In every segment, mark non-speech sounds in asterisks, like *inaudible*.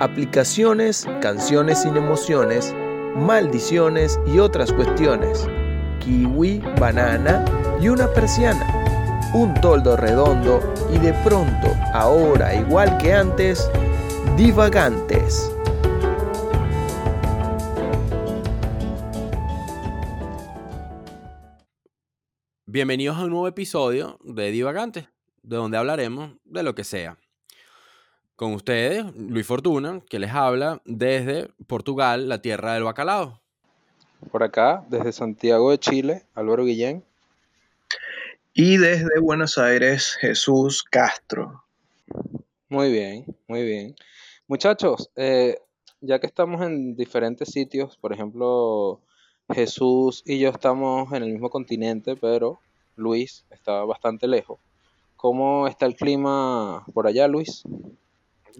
aplicaciones, canciones sin emociones, maldiciones y otras cuestiones, kiwi, banana y una persiana, un toldo redondo y de pronto, ahora igual que antes, divagantes. Bienvenidos a un nuevo episodio de Divagantes, de donde hablaremos de lo que sea. Con ustedes, Luis Fortuna, que les habla desde Portugal, la tierra del bacalao. Por acá, desde Santiago de Chile, Álvaro Guillén. Y desde Buenos Aires, Jesús Castro. Muy bien, muy bien. Muchachos, eh, ya que estamos en diferentes sitios, por ejemplo, Jesús y yo estamos en el mismo continente, pero Luis está bastante lejos. ¿Cómo está el clima por allá, Luis?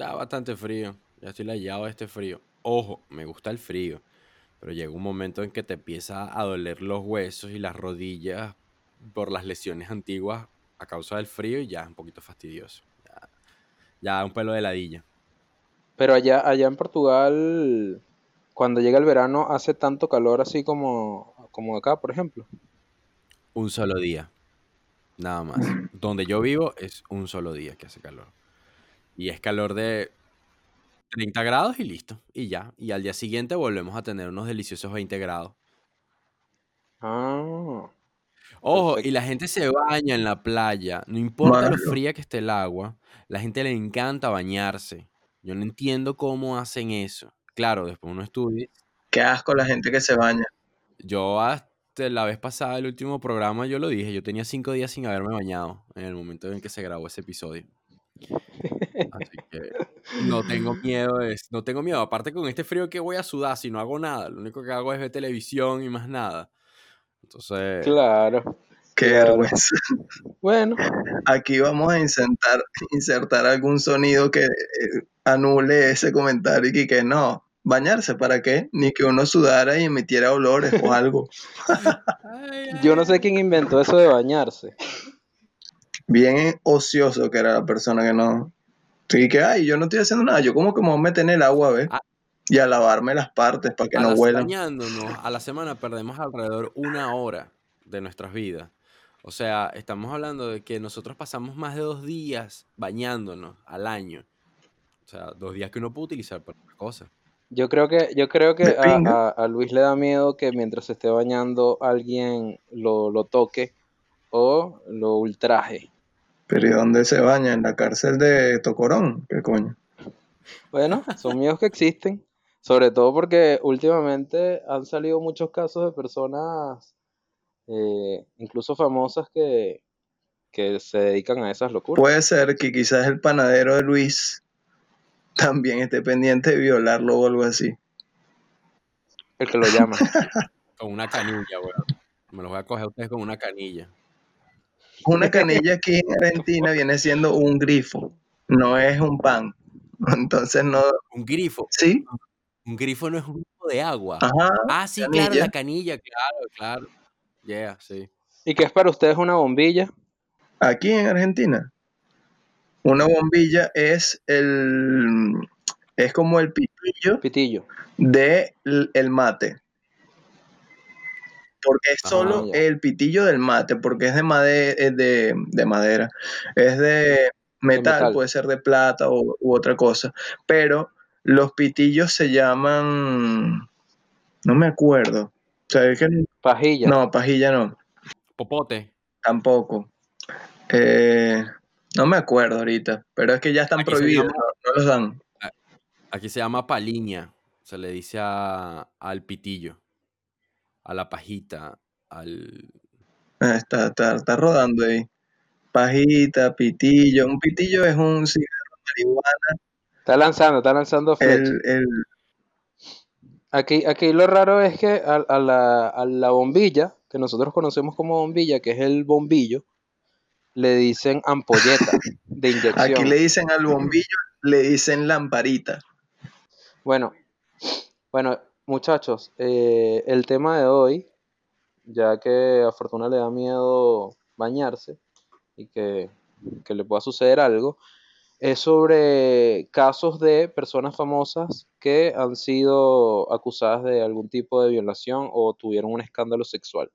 Da bastante frío. Ya estoy leyado de este frío. Ojo, me gusta el frío. Pero llega un momento en que te empieza a doler los huesos y las rodillas por las lesiones antiguas a causa del frío y ya es un poquito fastidioso. Ya, ya un pelo de ladilla. Pero allá, allá en Portugal, cuando llega el verano, hace tanto calor así como, como acá, por ejemplo. Un solo día. Nada más. Donde yo vivo es un solo día que hace calor. Y es calor de 30 grados y listo. Y ya. Y al día siguiente volvemos a tener unos deliciosos 20 grados. Ah, Ojo, y la gente se baña en la playa. No importa lo fría que esté el agua, la gente le encanta bañarse. Yo no entiendo cómo hacen eso. Claro, después uno estudia. Qué asco la gente que se baña. Yo hasta la vez pasada, el último programa, yo lo dije. Yo tenía cinco días sin haberme bañado en el momento en que se grabó ese episodio. Así que no tengo miedo. de- no tengo miedo. Aparte con este frío que voy a sudar si no hago nada. Lo único que hago es ver televisión y más nada. Entonces, Claro, Qué claro. vergüenza. Bueno, Aquí vamos a insertar, insertar algún sonido que eh, anule ese comentario y que no. ¿Bañarse para qué? Ni que uno sudara y emitiera olores o algo. *laughs* yo no sé quién inventó eso de bañarse. Bien ocioso que era la persona que no. Y que, ay, yo no estoy haciendo nada. Yo como que me voy a meter en el agua, ¿ves? Ah. Y a lavarme las partes para que a no la- huelan. bañándonos a la semana perdemos alrededor una hora de nuestras vidas. O sea, estamos hablando de que nosotros pasamos más de dos días bañándonos al año. O sea, dos días que uno puede utilizar para otras cosas. Yo creo que, yo creo que a Luis le da miedo que mientras se esté bañando alguien lo, lo toque o lo ultraje. Pero ¿y dónde se baña? ¿En la cárcel de Tocorón? ¿Qué coño? Bueno, son miedos que existen, sobre todo porque últimamente han salido muchos casos de personas, eh, incluso famosas, que, que se dedican a esas locuras. Puede ser que quizás el panadero de Luis también esté pendiente de violarlo o algo así. El que lo llama. *laughs* Con una canilla, weón. Me los voy a coger a ustedes con una canilla. Una canilla aquí en Argentina viene siendo un grifo, no es un pan. Entonces no, Un grifo. sí, Un grifo no es un grifo de agua. ajá, Ah, sí, claro, la canilla, claro, claro. Yeah, sí. ¿Y qué es para ustedes una bombilla? Aquí en Argentina. Una bombilla es el es como el pitillo Pitillo. de el mate. Porque es Ah, solo ya. el pitillo del mate, porque es de, made- es de, de madera, es de metal, metal. puede ser de plata o, u otra cosa. Pero los pitillos se llaman, no me acuerdo. O sea, es que no, Pajilla. no, pajilla no, Popote. tampoco. Eh, no me acuerdo ahorita, pero es que ya están Aquí prohibidos, llama- no, no los dan. Aquí se llama paliña. Se le dice a- al pitillo. A la pajita. Al. Ah, Está, está, está rodando ahí. Pajita, pitillo. Un pitillo es un cigarro de marihuana. Está lanzando, está lanzando flecha. El, el, Aquí, aquí lo raro es que a, a la, a la bombilla, que nosotros conocemos como bombilla, que es el bombillo, le dicen ampolleta de *laughs* inyección. aquí le dicen al bombillo, le dicen lamparita. Bueno, bueno, muchachos, eh, el tema de hoy, ya que a Fortuna le da miedo bañarse y que, que le pueda suceder algo, es sobre casos de personas famosas que han sido acusadas de algún tipo de violación o tuvieron un escándalo sexual.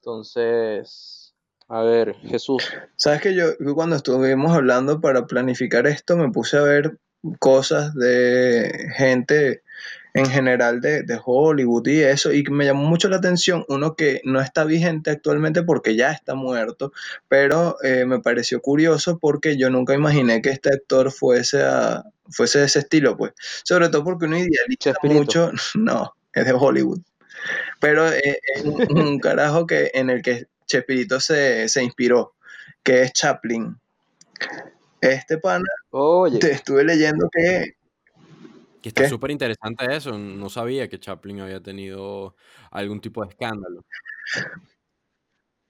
Entonces, a ver, Jesús. Sabes que yo, cuando estuvimos hablando para planificar esto me puse a ver cosas de gente en general de, de, Hollywood y eso, y me llamó mucho la atención uno que no está vigente actualmente porque ya está muerto, pero eh, me pareció curioso porque yo nunca imaginé que este actor fuese, a, fuese de ese estilo, pues, sobre todo porque uno idealiza Chespirito. mucho, *laughs* no, es de Hollywood, pero eh, es un, un carajo que, en el que Chespirito se, se inspiró, que es Chaplin. Este pana, Oye, te estuve leyendo que Que está súper interesante eso. No sabía que Chaplin había tenido algún tipo de escándalo.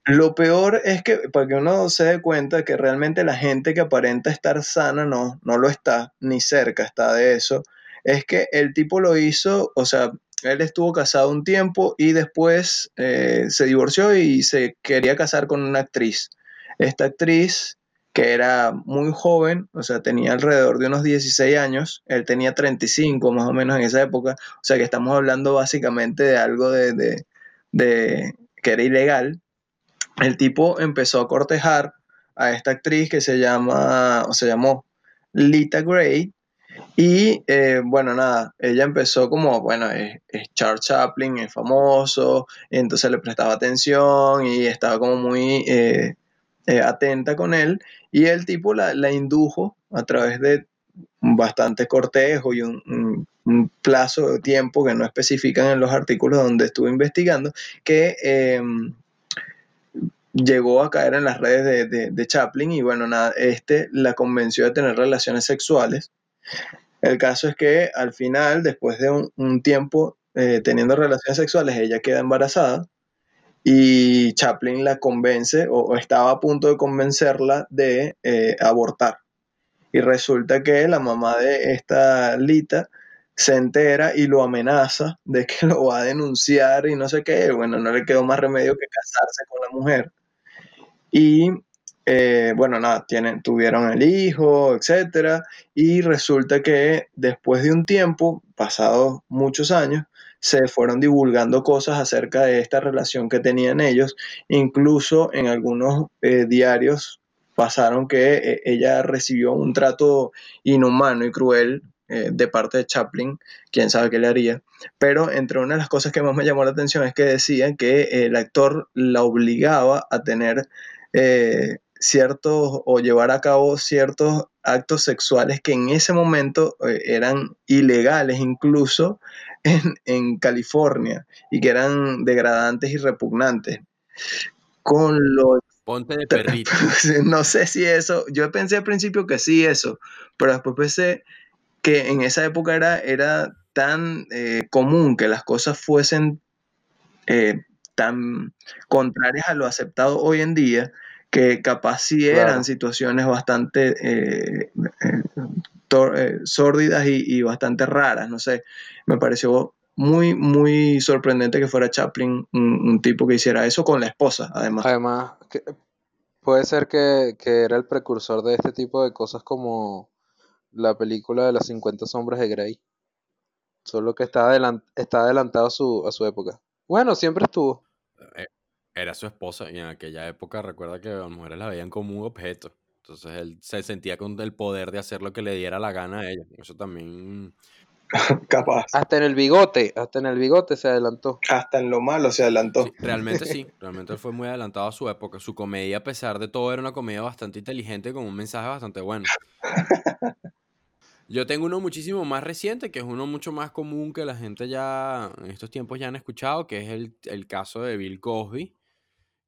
Lo peor es que, para que uno se dé cuenta que realmente la gente que aparenta estar sana no, no lo está, ni cerca está de eso, es que el tipo lo hizo, o sea, él estuvo casado un tiempo y después eh, se divorció y se quería casar con una actriz. Esta actriz, que era muy joven, o sea, tenía alrededor de unos 16 años, él tenía 35 más o menos en esa época, o sea que estamos hablando básicamente de algo de, de, de que era ilegal el tipo empezó a cortejar a esta actriz que se llama, o se llamó Lita Gray. Y eh, bueno, nada, ella empezó como, bueno, es, es, Charles Chaplin, es famoso, entonces le prestaba atención y estaba como muy eh, eh, atenta con él. Y el tipo la, la, indujo a través de bastante cortejo y un, plazo de tiempo que no especifican en los artículos donde estuve investigando, que em, llegó a caer en las redes de, de, Chaplin y bueno, nada, este la convenció de tener relaciones sexuales. El caso es que al final, después de un, un tiempo eh, teniendo relaciones sexuales, ella queda embarazada y Chaplin la convence o, estaba a punto de convencerla de eh, abortar. Y resulta que la mamá de esta Lita se entera y lo amenaza de que *laughs* lo va a denunciar y no sé qué. Bueno, no le quedó más remedio que casarse con la mujer. Y eh, bueno, nada, tienen, tuvieron el hijo, etcétera, y resulta que después de un tiempo, pasados muchos años, se fueron divulgando cosas acerca de esta relación que tenían ellos, incluso en algunos eh, diarios pasaron que eh, ella recibió un trato inhumano y cruel eh, de parte de Chaplin, quién sabe qué le haría, pero entre una de las cosas que más me llamó la atención es que decían que el actor la obligaba a tener ciertos o llevar a cabo ciertos actos sexuales que en ese momento eh, eran ilegales incluso *laughs* en, en, California y que eran degradantes y repugnantes. Con lo... Ponte de perrito. *laughs* No sé si eso, yo pensé al principio que sí eso, pero después pensé que en esa época era, era tan eh, común que las cosas fuesen eh, tan contrarias a lo aceptado hoy en día que capaz sí eran claro. situaciones bastante eh, eh, sórdidas y, y, bastante raras, no sé, me pareció muy, muy sorprendente que fuera Chaplin un, un tipo que hiciera eso con la esposa, además. Además, que puede ser que, que, era el precursor de este tipo de cosas como la película de las 50 sombras de Grey, solo que está, adelant está adelantado a su, a su época. Bueno, siempre estuvo. Eh, era su esposa y en aquella época recuerda que las mujeres la veían como un objeto. Entonces él se sentía con el poder de hacer lo que le diera la gana a ella. Eso también. *laughs* Capaz. Hasta en el bigote, hasta en el bigote se adelantó. Hasta en lo malo se adelantó. Sí, realmente sí, realmente fue muy adelantado a su época. Su comedia, a pesar de todo, era una comedia bastante inteligente con un mensaje bastante bueno. Yo tengo uno muchísimo más reciente, que es uno mucho más común que la gente ya en estos tiempos ya han escuchado, que es el, el caso de Bill Cosby,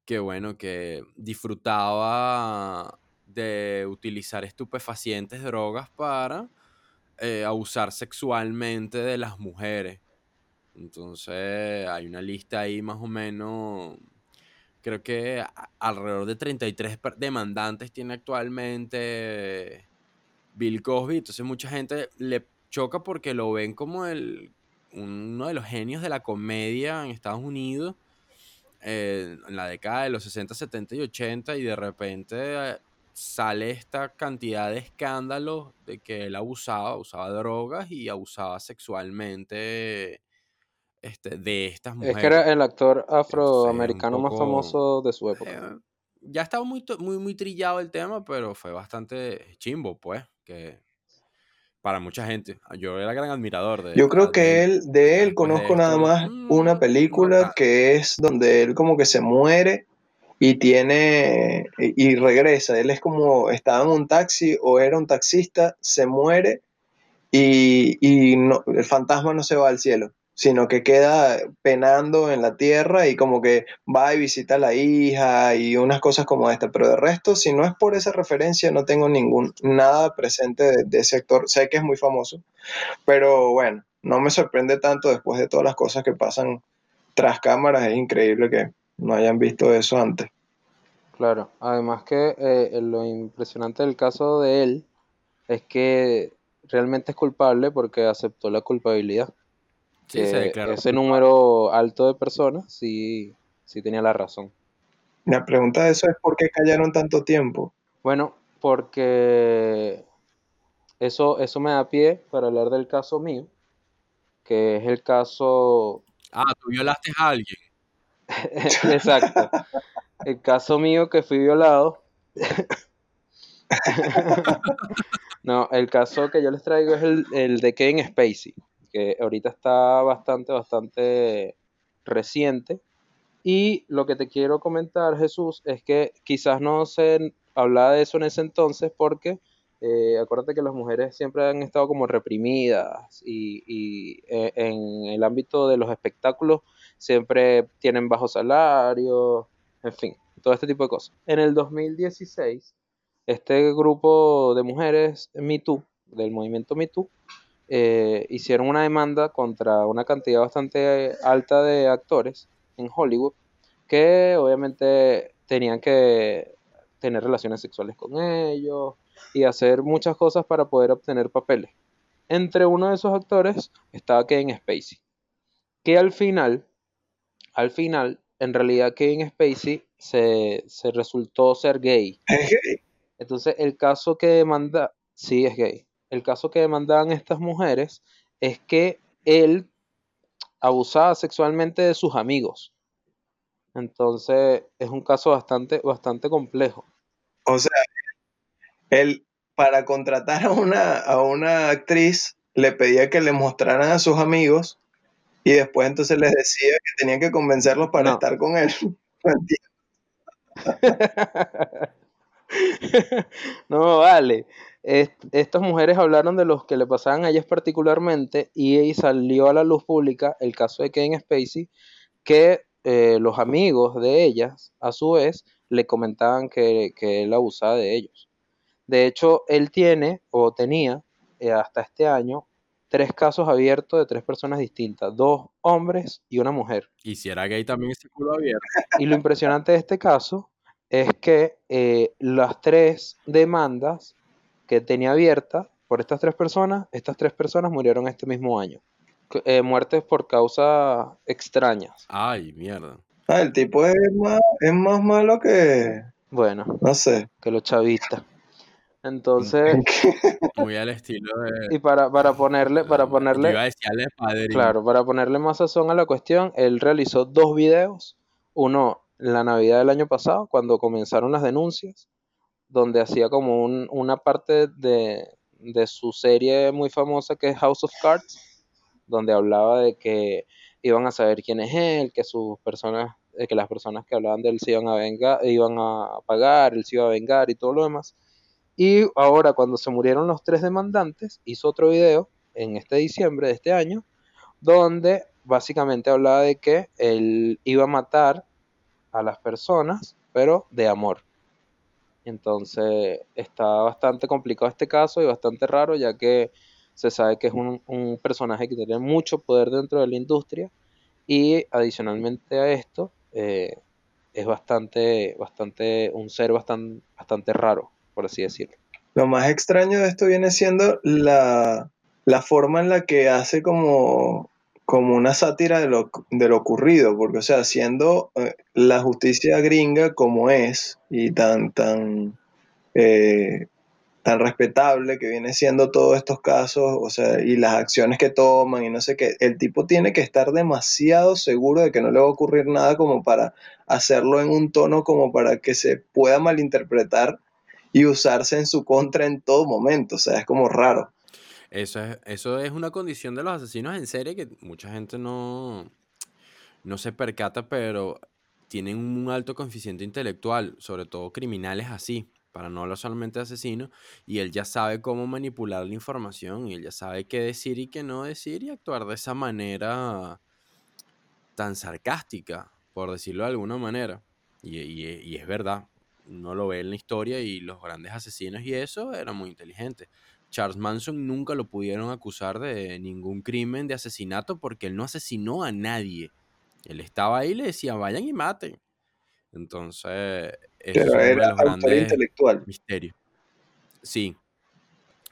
que bueno, que disfrutaba de utilizar estupefacientes, drogas para eh, abusar sexualmente de las mujeres. Entonces hay una lista ahí más o menos, creo que alrededor de 33 demandantes tiene actualmente Bill Cosby. Entonces mucha gente le choca porque lo ven como el, uno de los genios de la comedia en Estados Unidos eh, en la década de los 60, 70 y 80 y de repente eh, sale esta cantidad de escándalos de que él abusaba, usaba drogas y abusaba sexualmente este, de estas Es mujeres. que era el actor es afroamericano más famoso de su época. eh, ya estaba muy, muy, muy trillado el tema, pero fue bastante chimbo, pues, que para mucha gente. Yo era gran admirador de, Yo creo de que él. de él de conozco nada esto, más mm, una no película que es donde él como que se muere y tiene y y regresa. Él es como estaba en un taxi o era un taxista, se muere y, y no- el fantasma no se va al cielo, sino que queda penando en la tierra y como que va y visita a la hija y unas cosas como esta. Pero de resto, si no es por esa referencia, no tengo ningún nada presente de, ese actor. Sé que es muy famoso, pero bueno, no me sorprende tanto después de todas las cosas que pasan tras cámaras. Es increíble que no hayan visto eso antes. Claro, además que eh, lo impresionante del caso de él es que realmente es culpable porque aceptó la culpabilidad. Sí, se declaró ese número alto de personas sí, sí tenía la razón. La pregunta de eso es por qué callaron tanto tiempo. Bueno, porque eso, eso me da pie para hablar del caso mío, que es el caso Ah, tú violaste a alguien. *laughs* Exacto. El caso mío que fui violado. *laughs* No, el caso que yo les traigo es el, el de Kevin Spacey, que ahorita está bastante, bastante reciente. Y lo que te quiero comentar, Jesús, es que quizás no se hablaba de eso en ese entonces porque eh, acuérdate que las mujeres siempre han estado como reprimidas y, y, eh, en el ámbito de los espectáculos siempre tienen bajos salarios, en fin, todo este tipo de cosas. En el 2016, este grupo de mujeres Me Too, del movimiento Me Too, eh, hicieron una demanda contra una cantidad bastante alta de actores en Hollywood que obviamente tenían que tener relaciones sexuales con ellos y hacer muchas cosas para poder obtener papeles. Entre uno de esos actores estaba Kevin Spacey, que al final, al final, en realidad Kevin Spacey se, se resultó ser gay. Es gay. Entonces, el caso que demanda, sí es gay. El caso que demandaban estas mujeres es que él abusaba sexualmente de sus amigos. Entonces, es un caso bastante, bastante complejo. O sea, él para contratar a una, a una actriz le pedía que le mostraran a sus amigos y después entonces les decía que tenían que convencerlos para No. estar con él. *laughs* No, vale. Est- estas mujeres hablaron de los que le pasaban a ellas particularmente y salió a la luz pública el caso de Kevin Spacey, que eh, los amigos de ellas, a su vez, le comentaban que, que él abusaba de ellos. De hecho, él tiene o tenía eh, hasta este año tres casos abiertos de tres personas distintas, dos hombres y una mujer. Y si era gay también ese culo abierto. Y lo impresionante de este caso es que eh, las tres demandas que tenía abiertas por estas tres personas, estas tres personas murieron este mismo año. Eh, muertes por causas extrañas. Ay, mierda. Ah, el tipo es más, es más malo que, Bueno, no sé. que los chavistas. Entonces, *laughs* Muy al estilo de. y para, para ponerle, para Yo ponerle, iba a decir al padrino. Claro, para ponerle más sazón a la cuestión, él realizó dos videos. Uno en la Navidad del año pasado, cuando comenzaron las denuncias, donde hacía como un- una parte de, de su serie muy famosa que es House of Cards, donde hablaba de que iban a saber quién es él, que sus personas, eh, que las personas que hablaban de él se iban a vengar, iban a pagar, él se iba a vengar y todo lo demás. Y ahora, cuando se murieron los tres demandantes, hizo otro video en este diciembre de este año, donde básicamente hablaba de que él iba a matar a las personas, pero de amor. Entonces está bastante complicado este caso y bastante raro, ya que se sabe que es un, un personaje que tiene mucho poder dentro de la industria y adicionalmente a esto eh, es bastante, bastante, un ser bastante, bastante raro, por así decirlo. Lo más extraño de esto viene siendo la, la forma en la que hace como, como una sátira de lo, de lo ocurrido, porque, o sea, siendo eh, la justicia gringa como es y tan, tan eh, tan respetable que viene siendo todos estos casos, o sea, y las acciones que toman y no sé qué, el tipo tiene que estar demasiado seguro de que no le va a ocurrir nada como para hacerlo en un tono como para que se pueda malinterpretar y usarse en su contra en todo momento, o sea, es como raro. Eso es, eso es una condición de los asesinos en serie que mucha gente no, no se percata, pero tienen un alto coeficiente intelectual, sobre todo criminales así para no hablar solamente de asesino, y él ya sabe cómo manipular la información, y él ya sabe qué decir y qué no decir, y actuar de esa manera tan sarcástica, por decirlo de alguna manera. Y, es verdad, uno lo ve en la historia y los grandes asesinos y eso eran muy inteligentes. Charles Manson nunca lo pudieron acusar de ningún crimen de asesinato porque él no asesinó a nadie. Él estaba ahí y le decía, vayan y maten. Entonces, es Pero era autor intelectual. Misterio. Sí.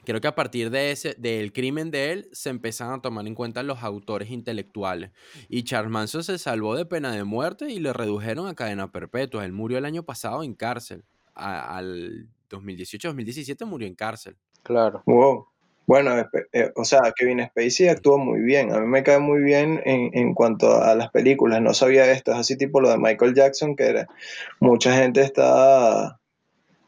Creo que a partir de ese, del crimen de él, se empezaron a tomar en cuenta los autores intelectuales. Y Charles Manson se salvó de pena de muerte y le redujeron a cadena perpetua. Él murió el año pasado en cárcel. al 2018-2017 murió en cárcel. Claro. Wow. Bueno, eh, o sea, Kevin Spacey actuó muy bien. A mí me cae muy bien en, en, cuanto a las películas. No sabía esto. Es así tipo lo de Michael Jackson, que era, mucha gente está,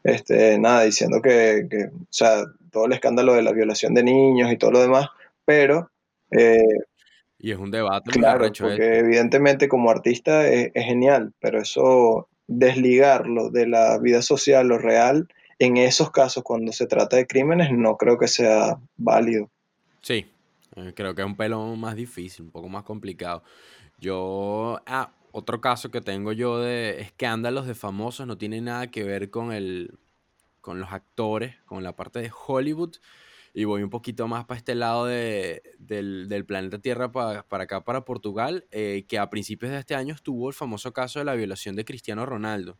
este, nada, diciendo que, que, o sea, todo el escándalo de la violación de niños y todo lo demás, pero... Eh, y es un debate. Claro, porque evidentemente como artista es, es genial, pero eso desligarlo de la vida social, lo real, en esos casos, cuando se trata de crímenes, no creo que sea válido. Sí, eh, creo que es un pelo más difícil, un poco más complicado. Yo, ah, otro caso que tengo yo de escándalos de famosos no tiene nada que ver con el, con los actores, con la parte de Hollywood. Y voy un poquito más para este lado de, del, planeta Tierra, para, para acá, para Portugal, eh, que a principios de este año estuvo el famoso caso de la violación de Cristiano Ronaldo.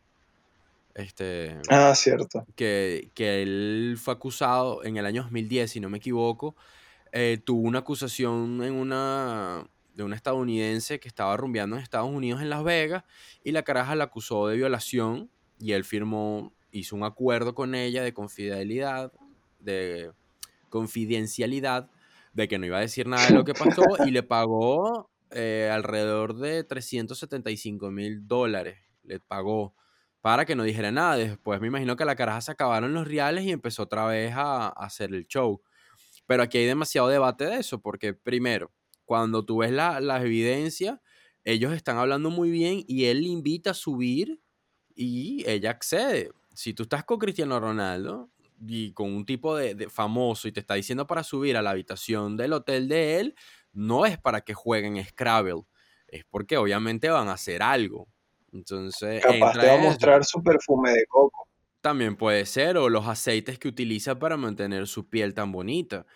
Este, ah, cierto. Que, él fue acusado en el año 2010, si no me equivoco. Eh, tuvo una acusación en una, de una estadounidense que estaba rumbeando en Estados Unidos en Las Vegas y la caraja la acusó de violación y él firmó, hizo un acuerdo con ella de confidencialidad, de confidencialidad, de que no iba a decir nada de lo que pasó *laughs* y le pagó eh, alrededor de 375 mil dólares. Le pagó para que no dijera nada. Después me imagino que la caraja se acabaron los reales y empezó otra vez a, hacer el show. Pero aquí hay demasiado debate de eso, porque primero, cuando tú ves la, la evidencia, ellos están hablando muy bien y él le invita a subir y ella accede. Si tú estás con Cristiano Ronaldo y con un tipo de, de, famoso y te está diciendo para subir a la habitación del hotel de él, no es para que jueguen Scrabble, es porque obviamente van a hacer algo. Entonces, Capaz te va a mostrar su perfume de coco. También puede ser, o los aceites que utiliza para mantener su piel tan bonita.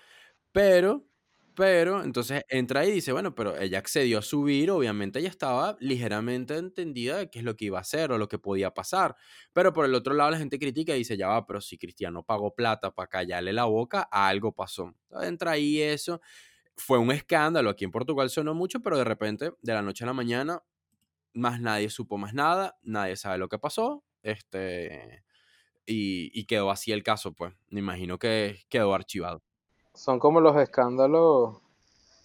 Pero, pero, entonces entra y dice, bueno, pero ella accedió a subir, obviamente ella estaba ligeramente entendida de qué es lo que iba a hacer o lo que podía pasar. Pero por el otro lado la gente critica y dice, ya va, pero si Cristiano pagó plata para callarle la boca, algo pasó. Entonces entra ahí eso. Fue un escándalo, aquí en Portugal sonó mucho, pero de repente, de la noche a la mañana, más nadie supo más nada, nadie sabe lo que pasó, este, y, quedó así el caso, pues. Me imagino que quedó archivado. Son como los escándalos,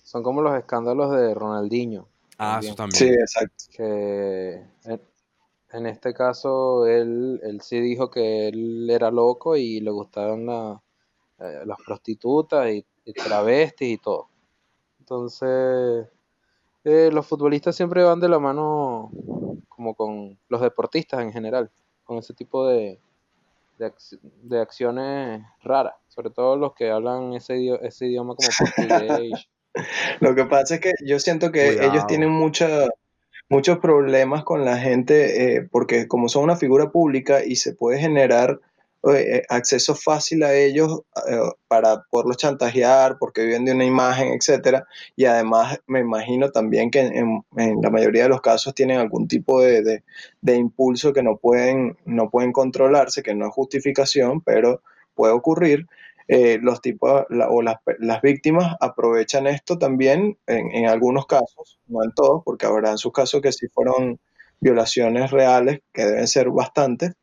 son como los escándalos de Ronaldinho. Ah, eso también. Sí, exacto. Que en, este caso él, él sí dijo que él era loco y le gustaban eh, las prostitutas y, y travestis y todo. Entonces, eh, los futbolistas siempre van de la mano como con los deportistas en general, con ese tipo de, de, acciones raras, sobre todo los que hablan ese, ese idioma como portugués. *laughs* Lo que pasa es que yo siento que ellos tienen mucha, muchos problemas con la gente eh, porque como son una figura pública y se puede generar eh, acceso fácil a ellos eh, para poderlos chantajear porque viven de una imagen, etcétera. Y además me imagino también que en, la mayoría de los casos tienen algún tipo de, impulso que no pueden, no pueden controlarse, que no es justificación, pero puede ocurrir. Eh, los tipos o las, las, víctimas aprovechan esto también en, en, algunos casos, no en todos, porque habrá en sus casos que sí fueron violaciones reales, que deben ser bastantes,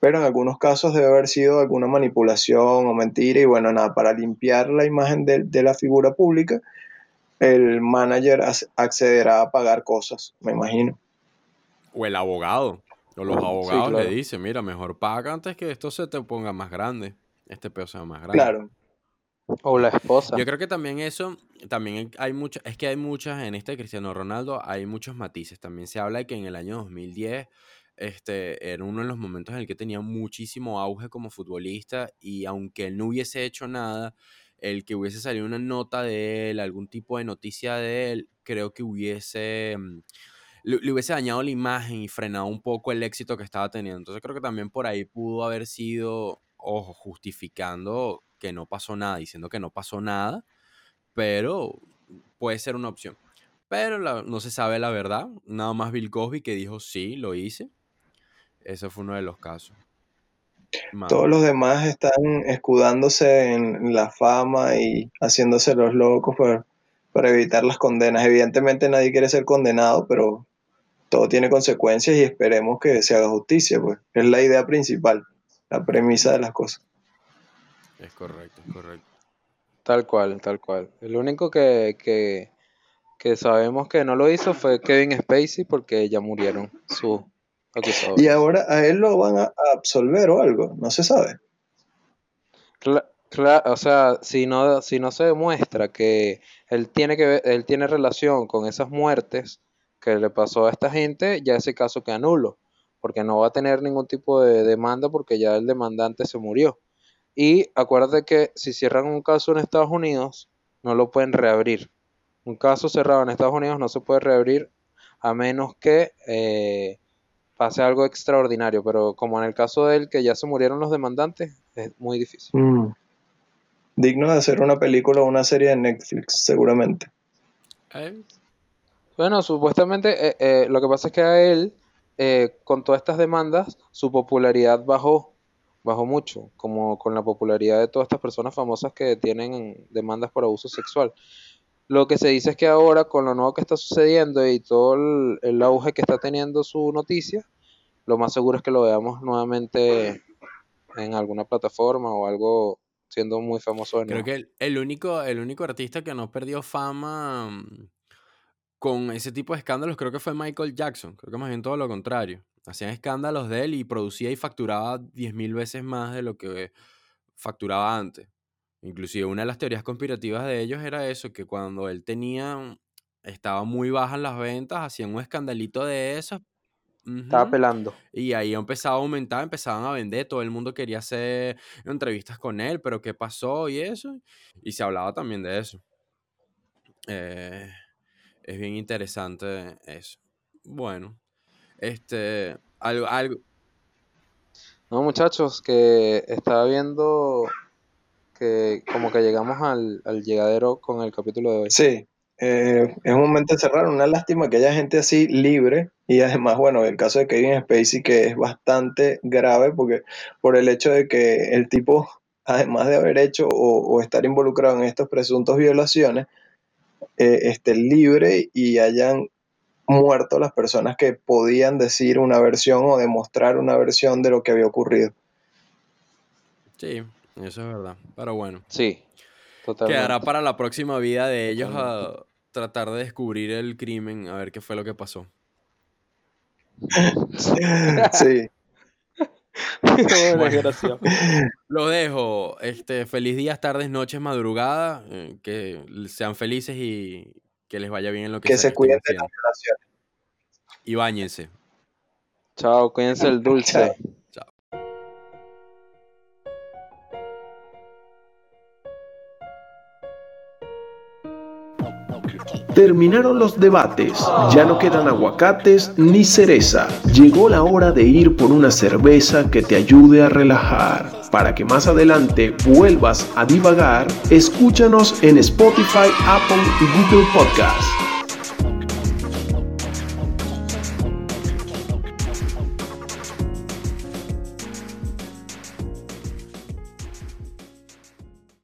pero en algunos casos debe haber sido alguna manipulación o mentira y bueno, nada, para limpiar la imagen de, de la figura pública, el manager accederá a pagar cosas, me imagino. O el abogado, o los abogados le dicen, mira, mejor paga antes que esto se te ponga más grande, este peso sea más grande. Claro. O la esposa. Yo creo que también eso, también hay muchas, es que hay muchas, en este Cristiano Ronaldo hay muchos matices. También se habla de que en el año 2010 este, era uno de los momentos en el que tenía muchísimo auge como futbolista y aunque él no hubiese hecho nada, el que hubiese salido una nota de él, algún tipo de noticia de él, creo que hubiese, mm, le, hubiese dañado la imagen y frenado un poco el éxito que estaba teniendo. Entonces creo que también por ahí pudo haber sido, ojo, justificando que no pasó nada, diciendo que no pasó nada, pero puede ser una opción. Pero no se sabe la verdad. Nada más Bill Cosby que dijo sí, lo hice. Ese fue uno de los casos. Todos los demás están escudándose en la fama y haciéndose los locos para, para evitar las condenas. Evidentemente nadie quiere ser condenado, pero todo tiene consecuencias y esperemos que se haga justicia, pues. Es la idea principal, la premisa de las cosas. Es correcto, es correcto. Tal cual, tal cual. El único que, que, que sabemos que no lo hizo fue Kevin Spacey porque ya murieron sus. Y ahora a él lo van a absolver o algo, no se sabe. Claro, o sea, si no, si no se demuestra que él tiene que él tiene relación con esas muertes que le pasó a esta gente, ya ese caso queda nulo, porque no va a tener ningún tipo de demanda porque ya el demandante se murió. Y acuérdate que si cierran un caso en Estados Unidos, no lo pueden reabrir. Un caso cerrado en Estados Unidos no se puede reabrir a menos que eh, pase algo extraordinario. Pero como en el caso de él, que ya se murieron los demandantes, es muy difícil. Mm. Digno de hacer una película o una serie de Netflix, seguramente. Eh. Bueno, supuestamente eh, lo que pasa es que a él, con todas estas demandas, su popularidad bajó bajó mucho, como con la popularidad de todas estas personas famosas que tienen demandas por abuso sexual. Lo que se dice es que ahora, con lo nuevo que está sucediendo y todo el, auge que está teniendo su noticia, lo más seguro es que lo veamos nuevamente en alguna plataforma o algo siendo muy famoso. Creo que el, único, el único artista que no perdió fama mm, con ese tipo de escándalos creo que fue Michael Jackson. Creo que más bien todo lo contrario hacían escándalos de él y producía y facturaba 10.000 veces más de lo que facturaba antes. Inclusive una de las teorías conspirativas de ellos era eso, que cuando él tenía, estaba muy bajas las ventas, hacían un escandalito de eso. Estaba pelando. Y ahí empezaba a aumentar, empezaban a vender, todo el mundo quería hacer entrevistas con él, pero ¿qué pasó? Y eso. Y se hablaba también de eso. Eh, es bien interesante eso. Bueno, este, algo, algo. No, muchachos, que estaba viendo que como que llegamos al, llegadero con el capítulo de hoy. Sí, eh, es un momento de cerrar. Una lástima que haya gente así libre y además, bueno, el caso de Kevin Spacey que es bastante grave porque por el hecho de que el tipo, además de haber hecho o, estar involucrado en estos presuntos violaciones, eh, esté libre y hayan muerto las personas que podían decir una versión o demostrar una versión de lo que había ocurrido. Sí, eso es verdad. Pero bueno. Sí, totalmente. Quedará para la próxima vida de ellos a tratar de descubrir el crimen, a ver qué fue lo que pasó. *laughs* sí. *laughs* lo dejo. Este, feliz días, tardes, noches, madrugada. Eh, que sean felices y que les vaya bien en lo que, que se cuiden de las relaciones. Y bañense. Chao, cuídense el dulce. Chao. Terminaron los debates, ya no quedan aguacates ni cereza. Llegó la hora de ir por una cerveza que te ayude a relajar. Para que más adelante vuelvas a divagar, escúchanos en Spotify, Apple y Google Podcast.